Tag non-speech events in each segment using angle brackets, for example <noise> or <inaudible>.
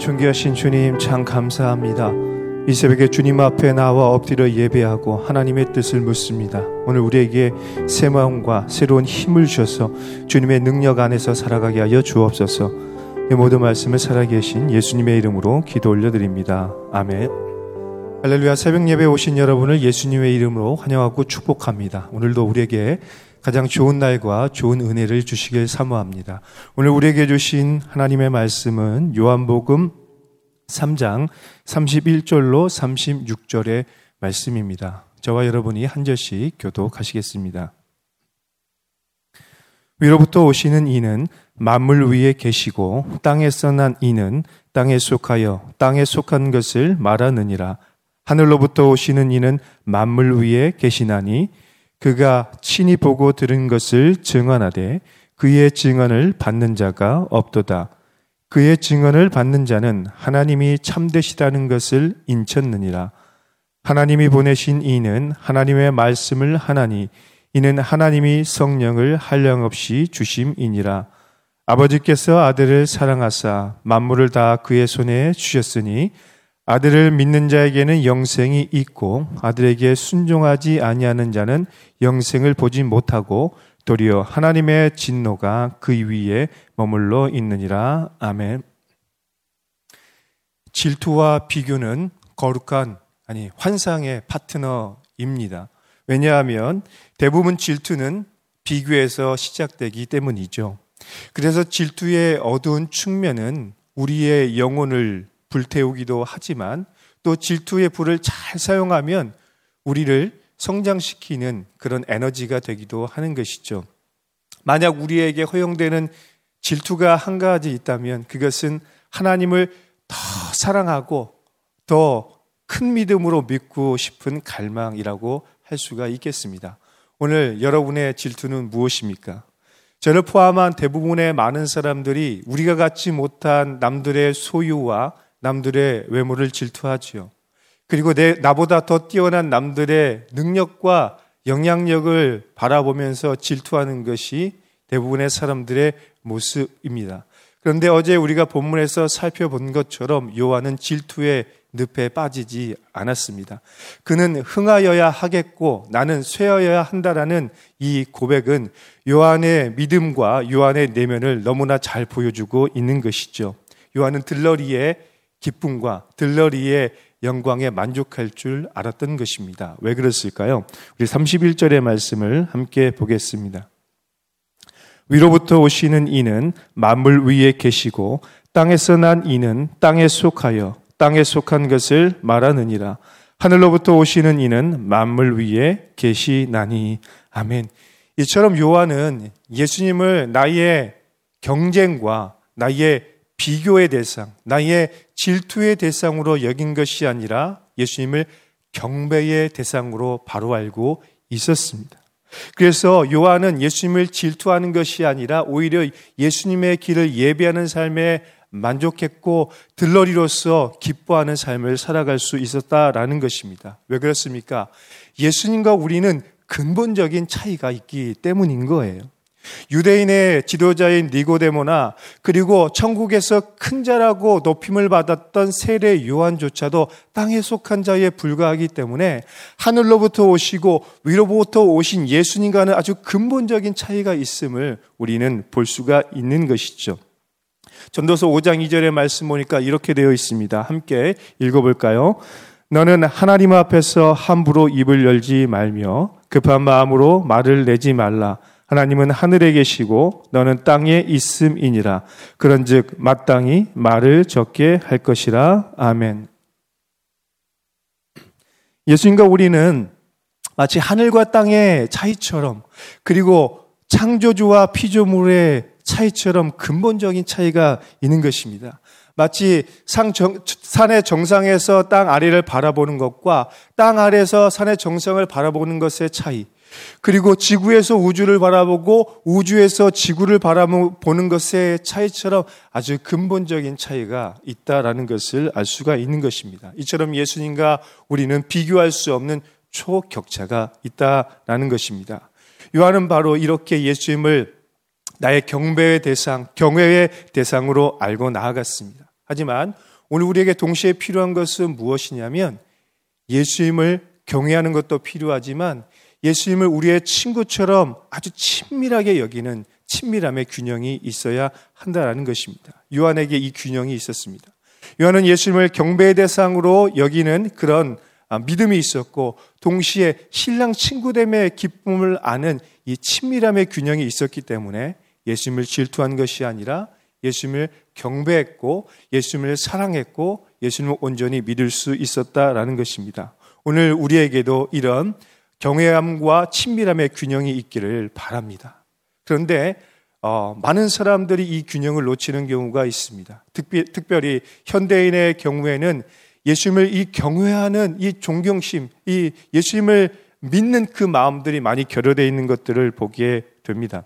존귀하신 주님 참 감사합니다. 이 새벽에 주님 앞에 나와 엎드려 예배하고 하나님의 뜻을 묻습니다. 오늘 우리에게 새 마음과 새로운 힘을 주셔서 주님의 능력 안에서 살아가게 하여 주옵소서. 이 모든 말씀을 살아계신 예수님의 이름으로 기도 올려드립니다. 아멘. 할렐루야 새벽 예배 오신 여러분을 예수님의 이름으로 환영하고 축복합니다. 오늘도 우리에게 가장 좋은 날과 좋은 은혜를 주시길 사모합니다. 오늘 우리에게 주신 하나님의 말씀은 요한복음 3장 31절로 36절의 말씀입니다. 저와 여러분이 한 절씩 교독하시겠습니다. 위로부터 오시는 이는 만물 위에 계시고 땅에서 난 이는 땅에 속하여 땅에 속한 것을 말하느니라. 하늘로부터 오시는 이는 만물 위에 계시나니 그가 친히 보고 들은 것을 증언하되 그의 증언을 받는 자가 없도다. 그의 증언을 받는 자는 하나님이 참되시다는 것을 인쳤느니라. 하나님이 보내신 이는 하나님의 말씀을 하나니 이는 하나님이 성령을 한량없이 주심이니라. 아버지께서 아들을 사랑하사 만물을 다 그의 손에 주셨으니 아들을 믿는 자에게는 영생이 있고 아들에게 순종하지 아니하는 자는 영생을 보지 못하고 도리어 하나님의 진노가 그 위에 머물러 있느니라. 아멘. 질투와 비교는 거룩한 아니 환상의 파트너입니다. 왜냐하면 대부분 질투는 비교에서 시작되기 때문이죠. 그래서 질투의 어두운 측면은 우리의 영혼을 불태우기도 하지만 또 질투의 불을 잘 사용하면 우리를 성장시키는 그런 에너지가 되기도 하는 것이죠. 만약 우리에게 허용되는 질투가 한 가지 있다면 그것은 하나님을 더 사랑하고 더 큰 믿음으로 믿고 싶은 갈망이라고 할 수가 있겠습니다. 오늘 여러분의 질투는 무엇입니까? 저를 포함한 대부분의 많은 사람들이 우리가 갖지 못한 남들의 소유와 남들의 외모를 질투하지요. 그리고 내, 나보다 더 뛰어난 남들의 능력과 영향력을 바라보면서 질투하는 것이 대부분의 사람들의 모습입니다. 그런데 어제 우리가 본문에서 살펴본 것처럼 요한은 질투의 늪에 빠지지 않았습니다. 그는 흥하여야 하겠고 나는 쇠하여야 한다라는 이 고백은 요한의 믿음과 요한의 내면을 너무나 잘 보여주고 있는 것이죠. 요한은 들러리의 기쁨과 들러리의 영광에 만족할 줄 알았던 것입니다. 왜 그랬을까요? 우리 31절의 말씀을 함께 보겠습니다. 위로부터 오시는 이는 만물 위에 계시고 땅에서 난 이는 땅에 속하여 땅에 속한 것을 말하느니라. 하늘로부터 오시는 이는 만물 위에 계시나니. 아멘. 이처럼 요한은 예수님을 나의 경쟁과 나의 비교의 대상, 나의 질투의 대상으로 여긴 것이 아니라 예수님을 경배의 대상으로 바로 알고 있었습니다. 그래서 요한은 예수님을 질투하는 것이 아니라 오히려 예수님의 길을 예배하는 삶에 만족했고 들러리로서 기뻐하는 삶을 살아갈 수 있었다라는 것입니다. 왜 그렇습니까? 예수님과 우리는 근본적인 차이가 있기 때문인 거예요. 유대인의 지도자인 니고데모나 그리고 천국에서 큰 자라고 높임을 받았던 세례 요한조차도 땅에 속한 자에 불과하기 때문에 하늘로부터 오시고 위로부터 오신 예수님과는 아주 근본적인 차이가 있음을 우리는 볼 수가 있는 것이죠. 전도서 5장 2절의 말씀 보니까 이렇게 되어 있습니다. 함께 읽어볼까요? 너는 하나님 앞에서 함부로 입을 열지 말며 급한 마음으로 말을 내지 말라. 하나님은 하늘에 계시고 너는 땅에 있음이니라. 그런즉 마땅히 말을 적게 할 것이라. 아멘. 예수님과 우리는 마치 하늘과 땅의 차이처럼 그리고 창조주와 피조물의 차이처럼 근본적인 차이가 있는 것입니다. 마치 상 정, 산의 정상에서 땅 아래를 바라보는 것과 땅 아래에서 산의 정상을 바라보는 것의 차이. 그리고 지구에서 우주를 바라보고 우주에서 지구를 바라보는 것의 차이처럼 아주 근본적인 차이가 있다라는 것을 알 수가 있는 것입니다. 이처럼 예수님과 우리는 비교할 수 없는 초격차가 있다라는 것입니다. 요한은 바로 이렇게 예수님을 나의 경배의 대상, 경외의 대상으로 알고 나아갔습니다. 하지만 오늘 우리에게 동시에 필요한 것은 무엇이냐면 예수님을 경외하는 것도 필요하지만 예수님을 우리의 친구처럼 아주 친밀하게 여기는 친밀함의 균형이 있어야 한다라는 것입니다. 요한에게 이 균형이 있었습니다. 요한은 예수님을 경배의 대상으로 여기는 그런 아, 믿음이 있었고 동시에 신랑 친구됨의 기쁨을 아는 이 친밀함의 균형이 있었기 때문에 예수님을 질투한 것이 아니라 예수님을 경배했고 예수님을 사랑했고 예수님을 온전히 믿을 수 있었다라는 것입니다. 오늘 우리에게도 이런 경외함과 친밀함의 균형이 있기를 바랍니다. 그런데 어, 많은 사람들이 이 균형을 놓치는 경우가 있습니다. 특히, 특별 히 현대인의 경우에는 예수님을 이 경외하는 이 존경심, 이 예수님을 믿는 그 마음들이 많이 결여되어 있는 것들을 보게 됩니다.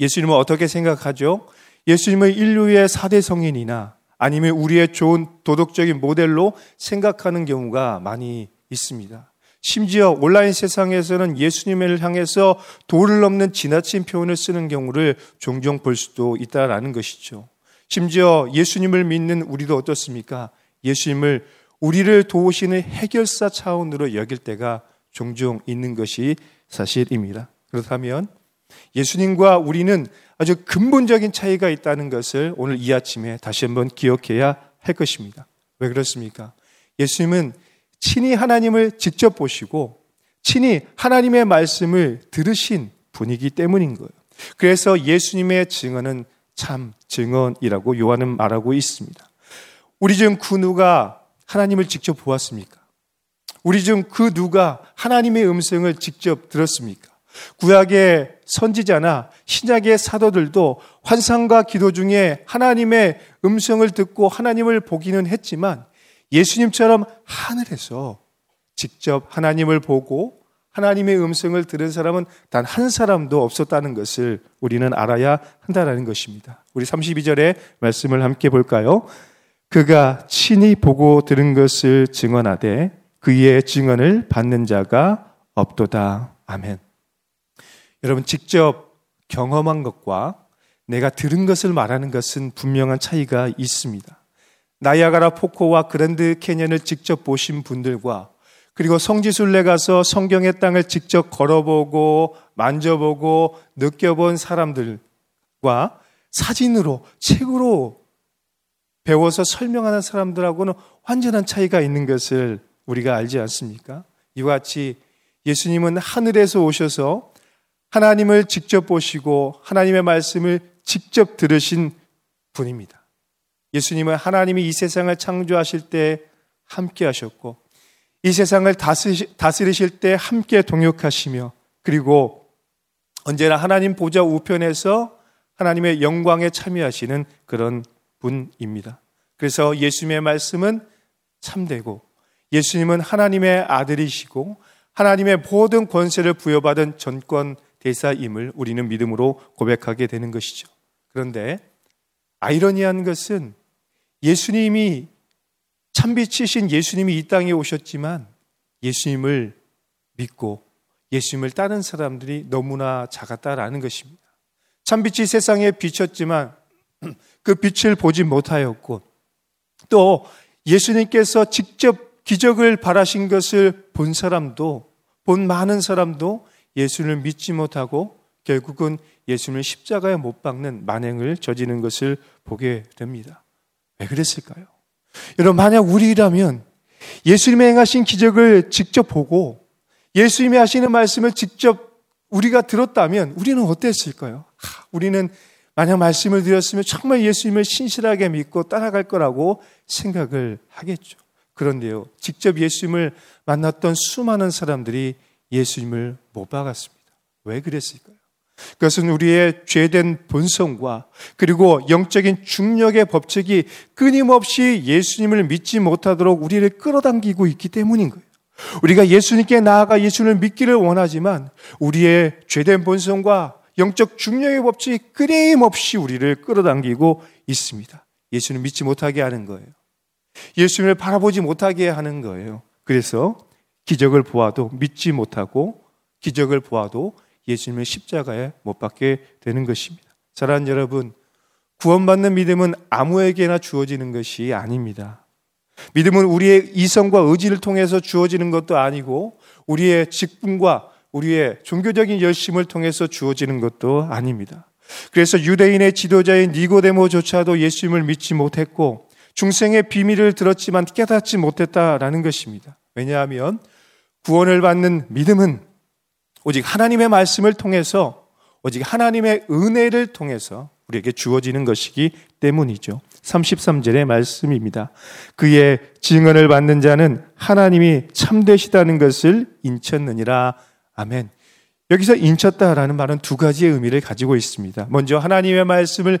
예수님은 어떻게 생각하죠? 예수님을 인류의 사대 성인이나 아니면 우리의 좋은 도덕적인 모델로 생각하는 경우가 많이 있습니다. 심지어 온라인 세상에서는 예수님을 향해서 도를 넘는 지나친 표현을 쓰는 경우를 종종 볼 수도 있다라는 것이죠. 심지어 예수님을 믿는 우리도 어떻습니까? 예수님을 우리를 도우시는 해결사 차원으로 여길 때가 종종 있는 것이 사실입니다. 그렇다면 예수님과 우리는 아주 근본적인 차이가 있다는 것을 오늘 이 아침에 다시 한번 기억해야 할 것입니다. 왜 그렇습니까? 예수님은 친히 하나님을 직접 보시고 친히 하나님의 말씀을 들으신 분이기 때문인 거예요. 그래서 예수님의 증언은 참 증언이라고 요한은 말하고 있습니다. 우리 중 그 누가 하나님을 직접 보았습니까? 우리 중 그 누가 하나님의 음성을 직접 들었습니까? 구약의 선지자나 신약의 사도들도 환상과 기도 중에 하나님의 음성을 듣고 하나님을 보기는 했지만 예수님처럼 하늘에서 직접 하나님을 보고 하나님의 음성을 들은 사람은 단 한 사람도 없었다는 것을 우리는 알아야 한다는 것입니다. 우리 32절의 말씀을 함께 볼까요? 그가 친히 보고 들은 것을 증언하되 그의 증언을 받는 자가 없도다. 아멘. 여러분, 직접 경험한 것과 내가 들은 것을 말하는 것은 분명한 차이가 있습니다. 나이아가라 포코와 그랜드 캐년을 직접 보신 분들과 그리고 성지순례 가서 성경의 땅을 직접 걸어보고 만져보고 느껴본 사람들과 사진으로 책으로 배워서 설명하는 사람들하고는 완전한 차이가 있는 것을 우리가 알지 않습니까? 이와 같이 예수님은 하늘에서 오셔서 하나님을 직접 보시고 하나님의 말씀을 직접 들으신 분입니다. 예수님은 하나님이 이 세상을 창조하실 때 함께 하셨고 이 세상을 다스리실 때 함께 동역하시며 그리고 언제나 하나님 보좌 우편에서 하나님의 영광에 참여하시는 그런 분입니다. 그래서 예수님의 말씀은 참되고 예수님은 하나님의 아들이시고 하나님의 모든 권세를 부여받은 전권 대사임을 우리는 믿음으로 고백하게 되는 것이죠. 그런데 아이러니한 것은 예수님이 참빛이신 예수님이 이 땅에 오셨지만 예수님을 믿고 예수님을 따른 사람들이 너무나 작았다라는 것입니다. 참빛이 세상에 비쳤지만 <clears throat> 그 빛을 보지 못하였고 또 예수님께서 직접 기적을 바라신 것을 본 사람도 본 많은 사람도 예수를 믿지 못하고 결국은 예수님을 십자가에 못 박는 만행을 저지는 것을 보게 됩니다. 왜 그랬을까요? 여러분, 만약 우리라면 예수님의 행하신 기적을 직접 보고 예수님이 하시는 말씀을 직접 우리가 들었다면 우리는 어땠을까요? 우리는 만약 말씀을 드렸으면 정말 예수님을 신실하게 믿고 따라갈 거라고 생각을 하겠죠. 그런데요, 직접 예수님을 만났던 수많은 사람들이 예수님을 못 박았습니다. 왜 그랬을까요? 그것은 우리의 죄된 본성과 그리고 영적인 중력의 법칙이 끊임없이 예수님을 믿지 못하도록 우리를 끌어당기고 있기 때문인 거예요. 우리가 예수님께 나아가 예수를 믿기를 원하지만 우리의 죄된 본성과 영적 중력의 법칙이 끊임없이 우리를 끌어당기고 있습니다. 예수를 믿지 못하게 하는 거예요. 예수님을 바라보지 못하게 하는 거예요. 그래서 기적을 보아도 믿지 못하고 기적을 보아도 예수님의 십자가에 못 박게 되는 것입니다. 사랑하는 여러분, 구원받는 믿음은 아무에게나 주어지는 것이 아닙니다. 믿음은 우리의 이성과 의지를 통해서 주어지는 것도 아니고 우리의 직분과 우리의 종교적인 열심을 통해서 주어지는 것도 아닙니다. 그래서 유대인의 지도자인 니고데모조차도 예수님을 믿지 못했고 중생의 비밀을 들었지만 깨닫지 못했다라는 것입니다. 왜냐하면 구원을 받는 믿음은 오직 하나님의 말씀을 통해서 오직 하나님의 은혜를 통해서 우리에게 주어지는 것이기 때문이죠. 33절의 말씀입니다. 그의 증언을 받는 자는 하나님이 참되시다는 것을 인쳤느니라. 아멘. 여기서 인쳤다라는 말은 두 가지의 의미를 가지고 있습니다. 먼저 하나님의 말씀을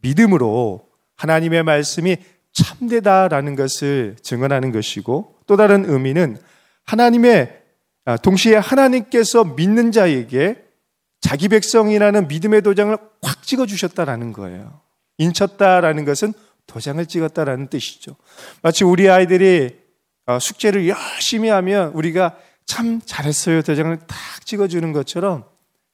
믿음으로 하나님의 말씀이 참되다라는 것을 증언하는 것이고 또 다른 의미는 하나님의 아, 동시에 하나님께서 믿는 자에게 자기 백성이라는 믿음의 도장을 확 찍어 주셨다라는 거예요. 인쳤다라는 것은 도장을 찍었다라는 뜻이죠. 마치 우리 아이들이 아, 숙제를 열심히 하면 우리가 참 잘했어요. 도장을 탁 찍어 주는 것처럼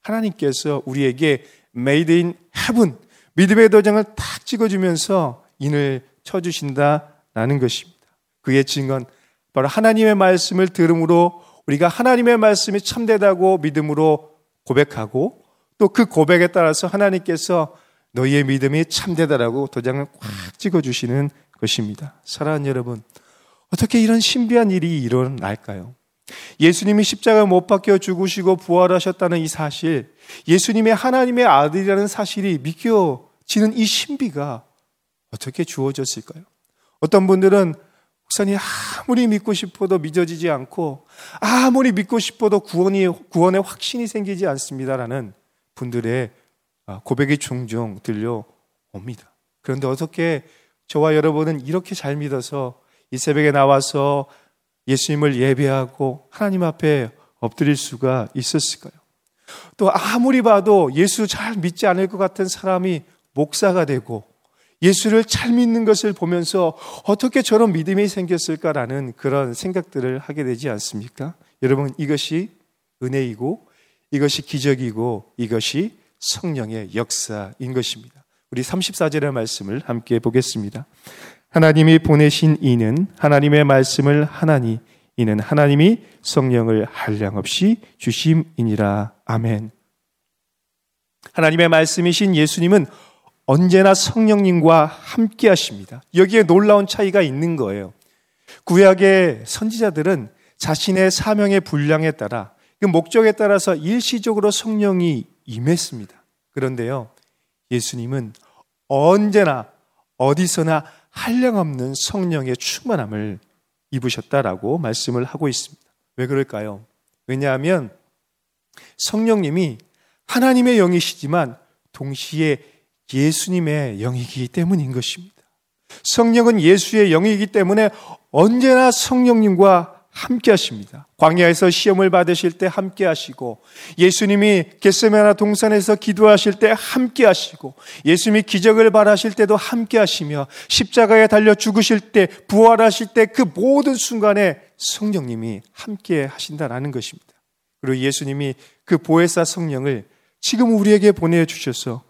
하나님께서 우리에게 made in heaven 믿음의 도장을 탁 찍어 주면서 인을 쳐 주신다라는 것입니다. 그의 증언 바로 하나님의 말씀을 들음으로 우리가 하나님의 말씀이 참되다고 믿음으로 고백하고 또 그 고백에 따라서 하나님께서 너희의 믿음이 참되다라고 도장을 꽉 찍어주시는 것입니다. 사랑하는 여러분, 어떻게 이런 신비한 일이 일어날까요? 예수님이 십자가 못 박혀 죽으시고 부활하셨다는 이 사실, 예수님의 하나님의 아들이라는 사실이 믿겨지는 이 신비가 어떻게 주어졌을까요? 어떤 분들은 목사님 아무리 믿고 싶어도 믿어지지 않고 아무리 믿고 싶어도 구원이 구원의 확신이 생기지 않습니다라는 분들의 아, 고백이 종종 들려옵니다. 그런데 어떻게 저와 여러분은 이렇게 잘 믿어서 이 새벽에 나와서 예수님을 예배하고 하나님 앞에 엎드릴 수가 있었을까요? 또 아무리 봐도 예수 잘 믿지 않을 것 같은 사람이 목사가 되고 예수를 잘 믿는 것을 보면서 어떻게 저런 믿음이 생겼을까라는 그런 생각들을 하게 되지 않습니까? 여러분, 이것이 은혜이고 이것이 기적이고 이것이 성령의 역사인 것입니다. 우리 34절의 말씀을 함께 보겠습니다. 하나님이 보내신 이는 하나님의 말씀을 하나니 이는 하나님이 성령을 한량 없이 주심이니라. 아멘. 하나님의 말씀이신 예수님은 언제나 성령님과 함께 하십니다. 여기에 놀라운 차이가 있는 거예요. 구약의 선지자들은 자신의 사명의 분량에 따라 그 목적에 따라서 일시적으로 성령이 임했습니다. 그런데요, 예수님은 언제나 어디서나 한량없는 성령의 충만함을 입으셨다라고 말씀을 하고 있습니다. 왜 그럴까요? 왜냐하면 성령님이 하나님의 영이시지만 동시에 예수님의 영이기 때문인 것입니다. 성령은 예수의 영이기 때문에 언제나 성령님과 함께 하십니다. 광야에서 시험을 받으실 때 함께 하시고 예수님이 겟세마나 동산에서 기도하실 때 함께 하시고 예수님이 기적을 바라실 때도 함께 하시며 십자가에 달려 죽으실 때 부활하실 때 그 모든 순간에 성령님이 함께 하신다라는 것입니다. 그리고 예수님이 그 보혜사 성령을 지금 우리에게 보내 주셔서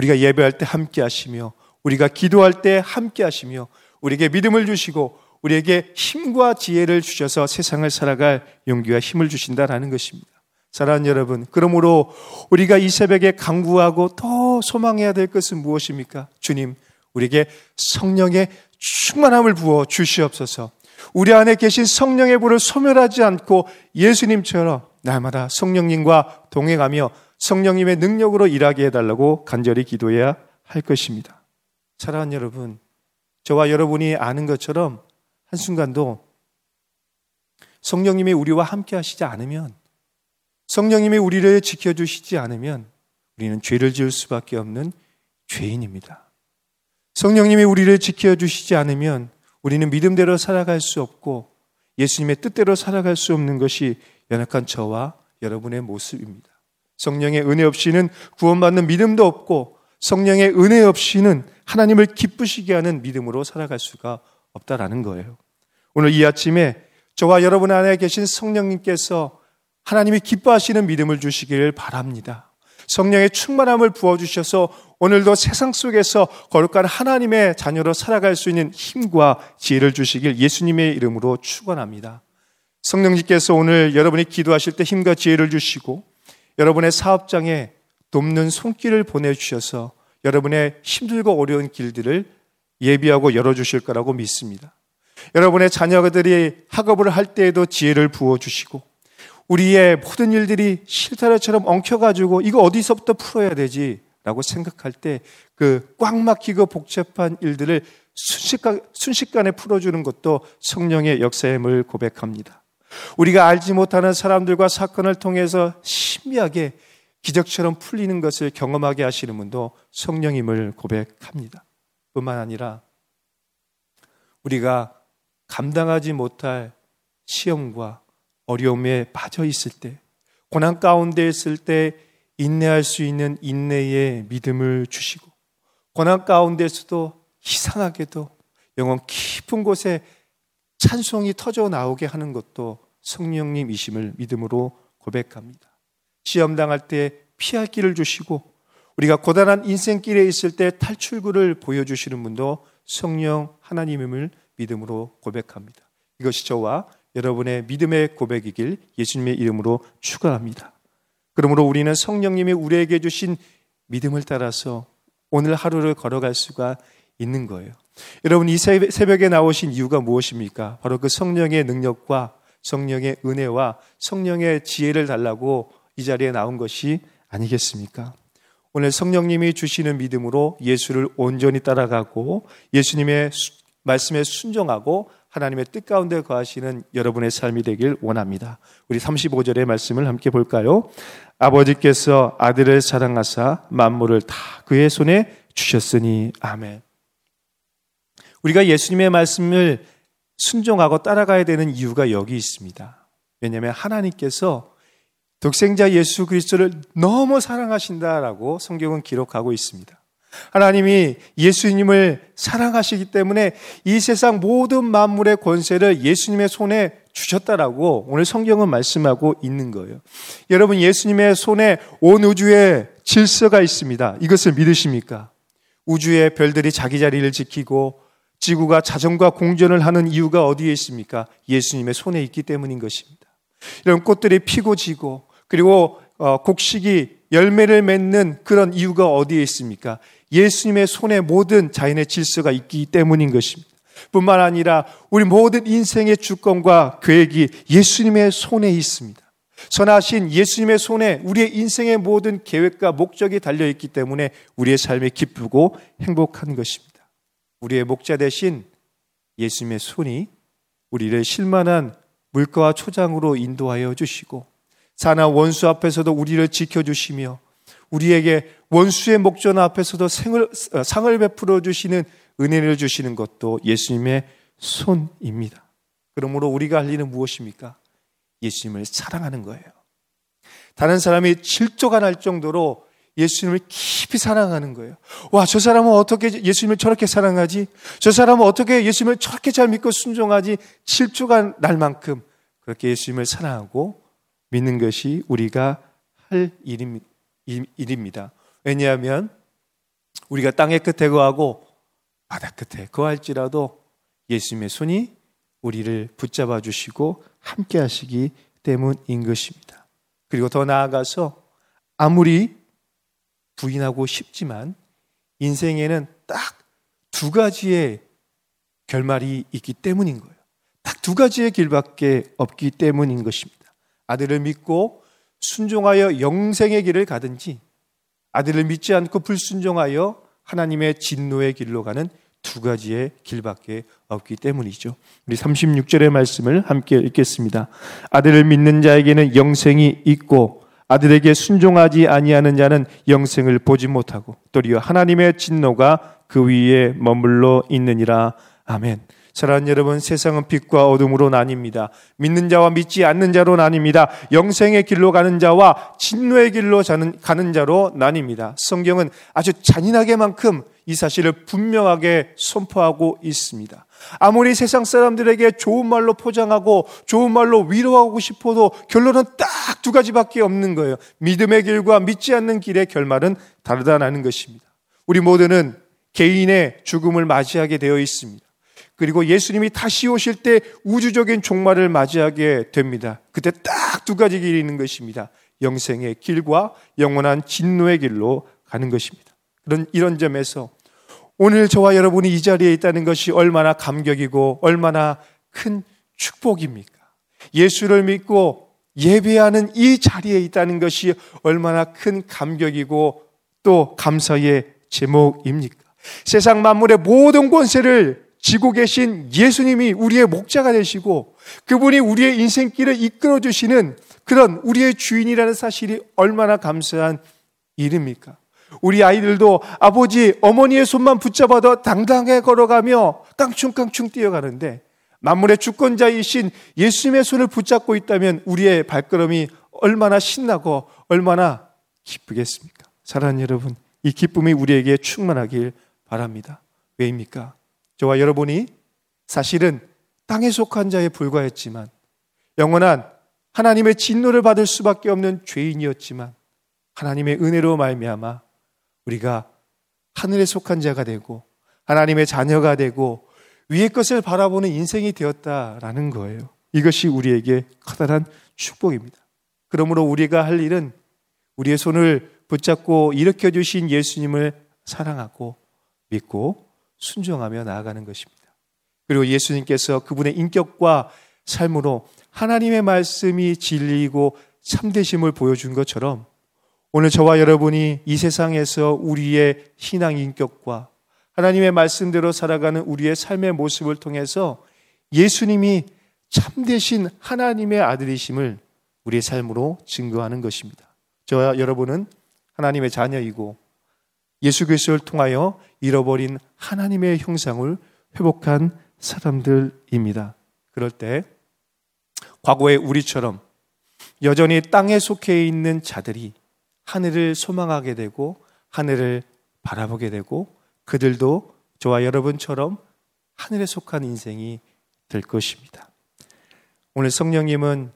우리가 예배할 때 함께 하시며 우리가 기도할 때 함께 하시며 우리에게 믿음을 주시고 우리에게 힘과 지혜를 주셔서 세상을 살아갈 용기와 힘을 주신다라는 것입니다. 사랑하는 여러분, 그러므로 우리가 이 새벽에 강구하고 더 소망해야 될 것은 무엇입니까? 주님, 우리에게 성령의 충만함을 부어 주시옵소서. 우리 안에 계신 성령의 불을 소멸하지 않고 예수님처럼 날마다 성령님과 동행하며 성령님의 능력으로 일하게 해달라고 간절히 기도해야 할 것입니다. 사랑하는 여러분, 저와 여러분이 아는 것처럼 한순간도 성령님이 우리와 함께 하시지 않으면 성령님이 우리를 지켜주시지 않으면 우리는 죄를 지을 수밖에 없는 죄인입니다. 성령님이 우리를 지켜주시지 않으면 우리는 믿음대로 살아갈 수 없고 예수님의 뜻대로 살아갈 수 없는 것이 연약한 저와 여러분의 모습입니다. 성령의 은혜 없이는 구원받는 믿음도 없고 성령의 은혜 없이는 하나님을 기쁘시게 하는 믿음으로 살아갈 수가 없다라는 거예요. 오늘 이 아침에 저와 여러분 안에 계신 성령님께서 하나님이 기뻐하시는 믿음을 주시기를 바랍니다. 성령의 충만함을 부어주셔서 오늘도 세상 속에서 거룩한 하나님의 자녀로 살아갈 수 있는 힘과 지혜를 주시길 예수님의 이름으로 축원합니다. 성령님께서 오늘 여러분이 기도하실 때 힘과 지혜를 주시고 여러분의 사업장에 돕는 손길을 보내주셔서 여러분의 힘들고 어려운 길들을 예비하고 열어주실 거라고 믿습니다. 여러분의 자녀들이 학업을 할 때에도 지혜를 부어주시고 우리의 모든 일들이 실타래처럼 엉켜가지고 이거 어디서부터 풀어야 되지? 라고 생각할 때 그 꽉 막히고 복잡한 일들을 순식간, 순식간에 풀어주는 것도 성령의 역사임을 고백합니다. 우리가 알지 못하는 사람들과 사건을 통해서 신비하게 기적처럼 풀리는 것을 경험하게 하시는 분도 성령임을 고백합니다. 뿐만 아니라 우리가 감당하지 못할 시험과 어려움에 빠져 있을 때, 고난 가운데 있을 때 인내할 수 있는 인내의 믿음을 주시고, 고난 가운데서도 이상하게도 영원 깊은 곳에 찬송이 터져 나오게 하는 것도 성령님이심을 믿음으로 고백합니다. 시험 당할 때 피할 길을 주시고 우리가 고단한 인생길에 있을 때 탈출구를 보여주시는 분도 성령 하나님임을 믿음으로 고백합니다. 이것이 저와 여러분의 믿음의 고백이길 예수님의 이름으로 축원합니다. 그러므로 우리는 성령님이 우리에게 주신 믿음을 따라서 오늘 하루를 걸어갈 수가 있는 거예요. 여러분 이 새벽에 나오신 이유가 무엇입니까? 바로 그 성령의 능력과 성령의 은혜와 성령의 지혜를 달라고 이 자리에 나온 것이 아니겠습니까? 오늘 성령님이 주시는 믿음으로 예수를 온전히 따라가고 예수님의 말씀에 순종하고 하나님의 뜻 가운데 거하시는 여러분의 삶이 되길 원합니다. 우리 35절의 말씀을 함께 볼까요? 아버지께서 아들을 사랑하사 만물을 다 그의 손에 주셨으니 아멘. 우리가 예수님의 말씀을 순종하고 따라가야 되는 이유가 여기 있습니다. 왜냐하면 하나님께서 독생자 예수 그리스도를 너무 사랑하신다라고 성경은 기록하고 있습니다. 하나님이 예수님을 사랑하시기 때문에 이 세상 모든 만물의 권세를 예수님의 손에 주셨다라고 오늘 성경은 말씀하고 있는 거예요. 여러분 예수님의 손에 온 우주의 질서가 있습니다. 이것을 믿으십니까? 우주의 별들이 자기 자리를 지키고 지구가 자전과 공전을 하는 이유가 어디에 있습니까? 예수님의 손에 있기 때문인 것입니다. 이런 꽃들이 피고 지고 그리고 어, 곡식이 열매를 맺는 그런 이유가 어디에 있습니까? 예수님의 손에 모든 자연의 질서가 있기 때문인 것입니다. 뿐만 아니라 우리 모든 인생의 주권과 계획이 예수님의 손에 있습니다. 선하신 예수님의 손에 우리의 인생의 모든 계획과 목적이 달려있기 때문에 우리의 삶이 기쁘고 행복한 것입니다. 우리의 목자 대신 예수님의 손이 우리를 실만한 물가와 초장으로 인도하여 주시고 사나 원수 앞에서도 우리를 지켜 주시며 우리에게 원수의 목전 앞에서도 생을, 어, 상을 베풀어 주시는 은혜를 주시는 것도 예수님의 손입니다. 그러므로 우리가 할 일은 무엇입니까? 예수님을 사랑하는 거예요. 다른 사람이 질조가 날 정도로 예수님을 깊이 사랑하는 거예요. 와, 저 사람은 어떻게 예수님을 저렇게 사랑하지? 저 사람은 어떻게 예수님을 저렇게 잘 믿고 순종하지? 질주가 날 만큼 그렇게 예수님을 사랑하고 믿는 것이 우리가 할 일입니다. 왜냐하면 우리가 땅의 끝에 거하고 바다 끝에 거할지라도 예수님의 손이 우리를 붙잡아 주시고 함께 하시기 때문인 것입니다. 그리고 더 나아가서 아무리 부인하고 싶지만 인생에는 딱 두 가지의 결말이 있기 때문인 거예요. 딱 두 가지의 길밖에 없기 때문인 것입니다. 아들을 믿고 순종하여 영생의 길을 가든지 아들을 믿지 않고 불순종하여 하나님의 진노의 길로 가는 두 가지의 길밖에 없기 때문이죠. 우리 36절의 말씀을 함께 읽겠습니다. 아들을 믿는 자에게는 영생이 있고 아들에게 순종하지 아니하는 자는 영생을 보지 못하고 또리어 하나님의 진노가 그 위에 머물러 있느니라. 아멘. 사랑하는 여러분, 세상은 빛과 어둠으로 나뉩니다. 믿는 자와 믿지 않는 자로 나뉩니다. 영생의 길로 가는 자와 진노의 길로 가는 자로 나뉩니다. 성경은 아주 잔인하게만큼 이 사실을 분명하게 선포하고 있습니다. 아무리 세상 사람들에게 좋은 말로 포장하고 좋은 말로 위로하고 싶어도 결론은 딱 두 가지밖에 없는 거예요. 믿음의 길과 믿지 않는 길의 결말은 다르다는 것입니다. 우리 모두는 개인의 죽음을 맞이하게 되어 있습니다. 그리고 예수님이 다시 오실 때 우주적인 종말을 맞이하게 됩니다. 그때 딱 두 가지 길이 있는 것입니다. 영생의 길과 영원한 진노의 길로 가는 것입니다. 그런 이런 점에서 오늘 저와 여러분이 이 자리에 있다는 것이 얼마나 감격이고 얼마나 큰 축복입니까? 예수를 믿고 예배하는 이 자리에 있다는 것이 얼마나 큰 감격이고 또 감사의 제목입니까? 세상 만물의 모든 권세를 지고 계신 예수님이 우리의 목자가 되시고 그분이 우리의 인생길을 이끌어 주시는 그런 우리의 주인이라는 사실이 얼마나 감사한 일입니까? 우리 아이들도 아버지, 어머니의 손만 붙잡아도 당당하게 걸어가며 깡충깡충 뛰어가는데 만물의 주권자이신 예수님의 손을 붙잡고 있다면 우리의 발걸음이 얼마나 신나고 얼마나 기쁘겠습니까? 사랑하는 여러분, 이 기쁨이 우리에게 충만하길 바랍니다. 왜입니까? 저와 여러분이 사실은 땅에 속한 자에 불과했지만 영원한 하나님의 진노를 받을 수밖에 없는 죄인이었지만 하나님의 은혜로 말미암아 우리가 하늘에 속한 자가 되고 하나님의 자녀가 되고 위의 것을 바라보는 인생이 되었다라는 거예요. 이것이 우리에게 커다란 축복입니다. 그러므로 우리가 할 일은 우리의 손을 붙잡고 일으켜 주신 예수님을 사랑하고 믿고 순종하며 나아가는 것입니다. 그리고 예수님께서 그분의 인격과 삶으로 하나님의 말씀이 진리이고 참되심을 보여준 것처럼 오늘 저와 여러분이 이 세상에서 우리의 신앙 인격과 하나님의 말씀대로 살아가는 우리의 삶의 모습을 통해서 예수님이 참되신 하나님의 아들이심을 우리의 삶으로 증거하는 것입니다. 저와 여러분은 하나님의 자녀이고 예수 그리스도를 통하여 잃어버린 하나님의 형상을 회복한 사람들입니다. 그럴 때 과거의 우리처럼 여전히 땅에 속해 있는 자들이 하늘을 소망하게 되고 하늘을 바라보게 되고 그들도 저와 여러분처럼 하늘에 속한 인생이 될 것입니다. 오늘 성령님은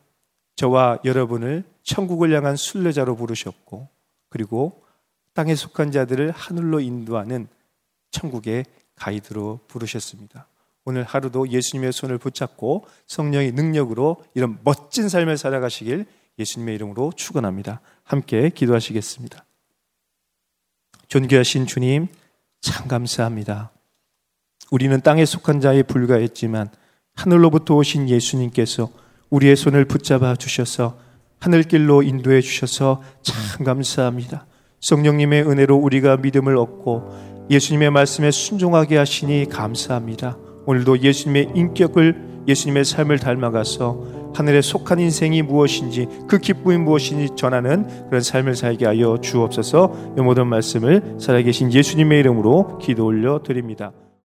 저와 여러분을 천국을 향한 순례자로 부르셨고 그리고 땅에 속한 자들을 하늘로 인도하는 천국의 가이드로 부르셨습니다. 오늘 하루도 예수님의 손을 붙잡고 성령의 능력으로 이런 멋진 삶을 살아가시길 예수님의 이름으로 축원합니다. 함께 기도하시겠습니다. 존귀하신 주님, 참 감사합니다. 우리는 땅에 속한 자에 불과했지만 하늘로부터 오신 예수님께서 우리의 손을 붙잡아 주셔서 하늘길로 인도해 주셔서 참 감사합니다. 성령님의 은혜로 우리가 믿음을 얻고 예수님의 말씀에 순종하게 하시니 감사합니다. 오늘도 예수님의 인격을 예수님의 삶을 닮아가서 하늘에 속한 인생이 무엇인지 그 기쁨이 무엇인지 전하는 그런 삶을 살게 하여 주옵소서 이 모든 말씀을 살아계신 예수님의 이름으로 기도 올려 드립니다.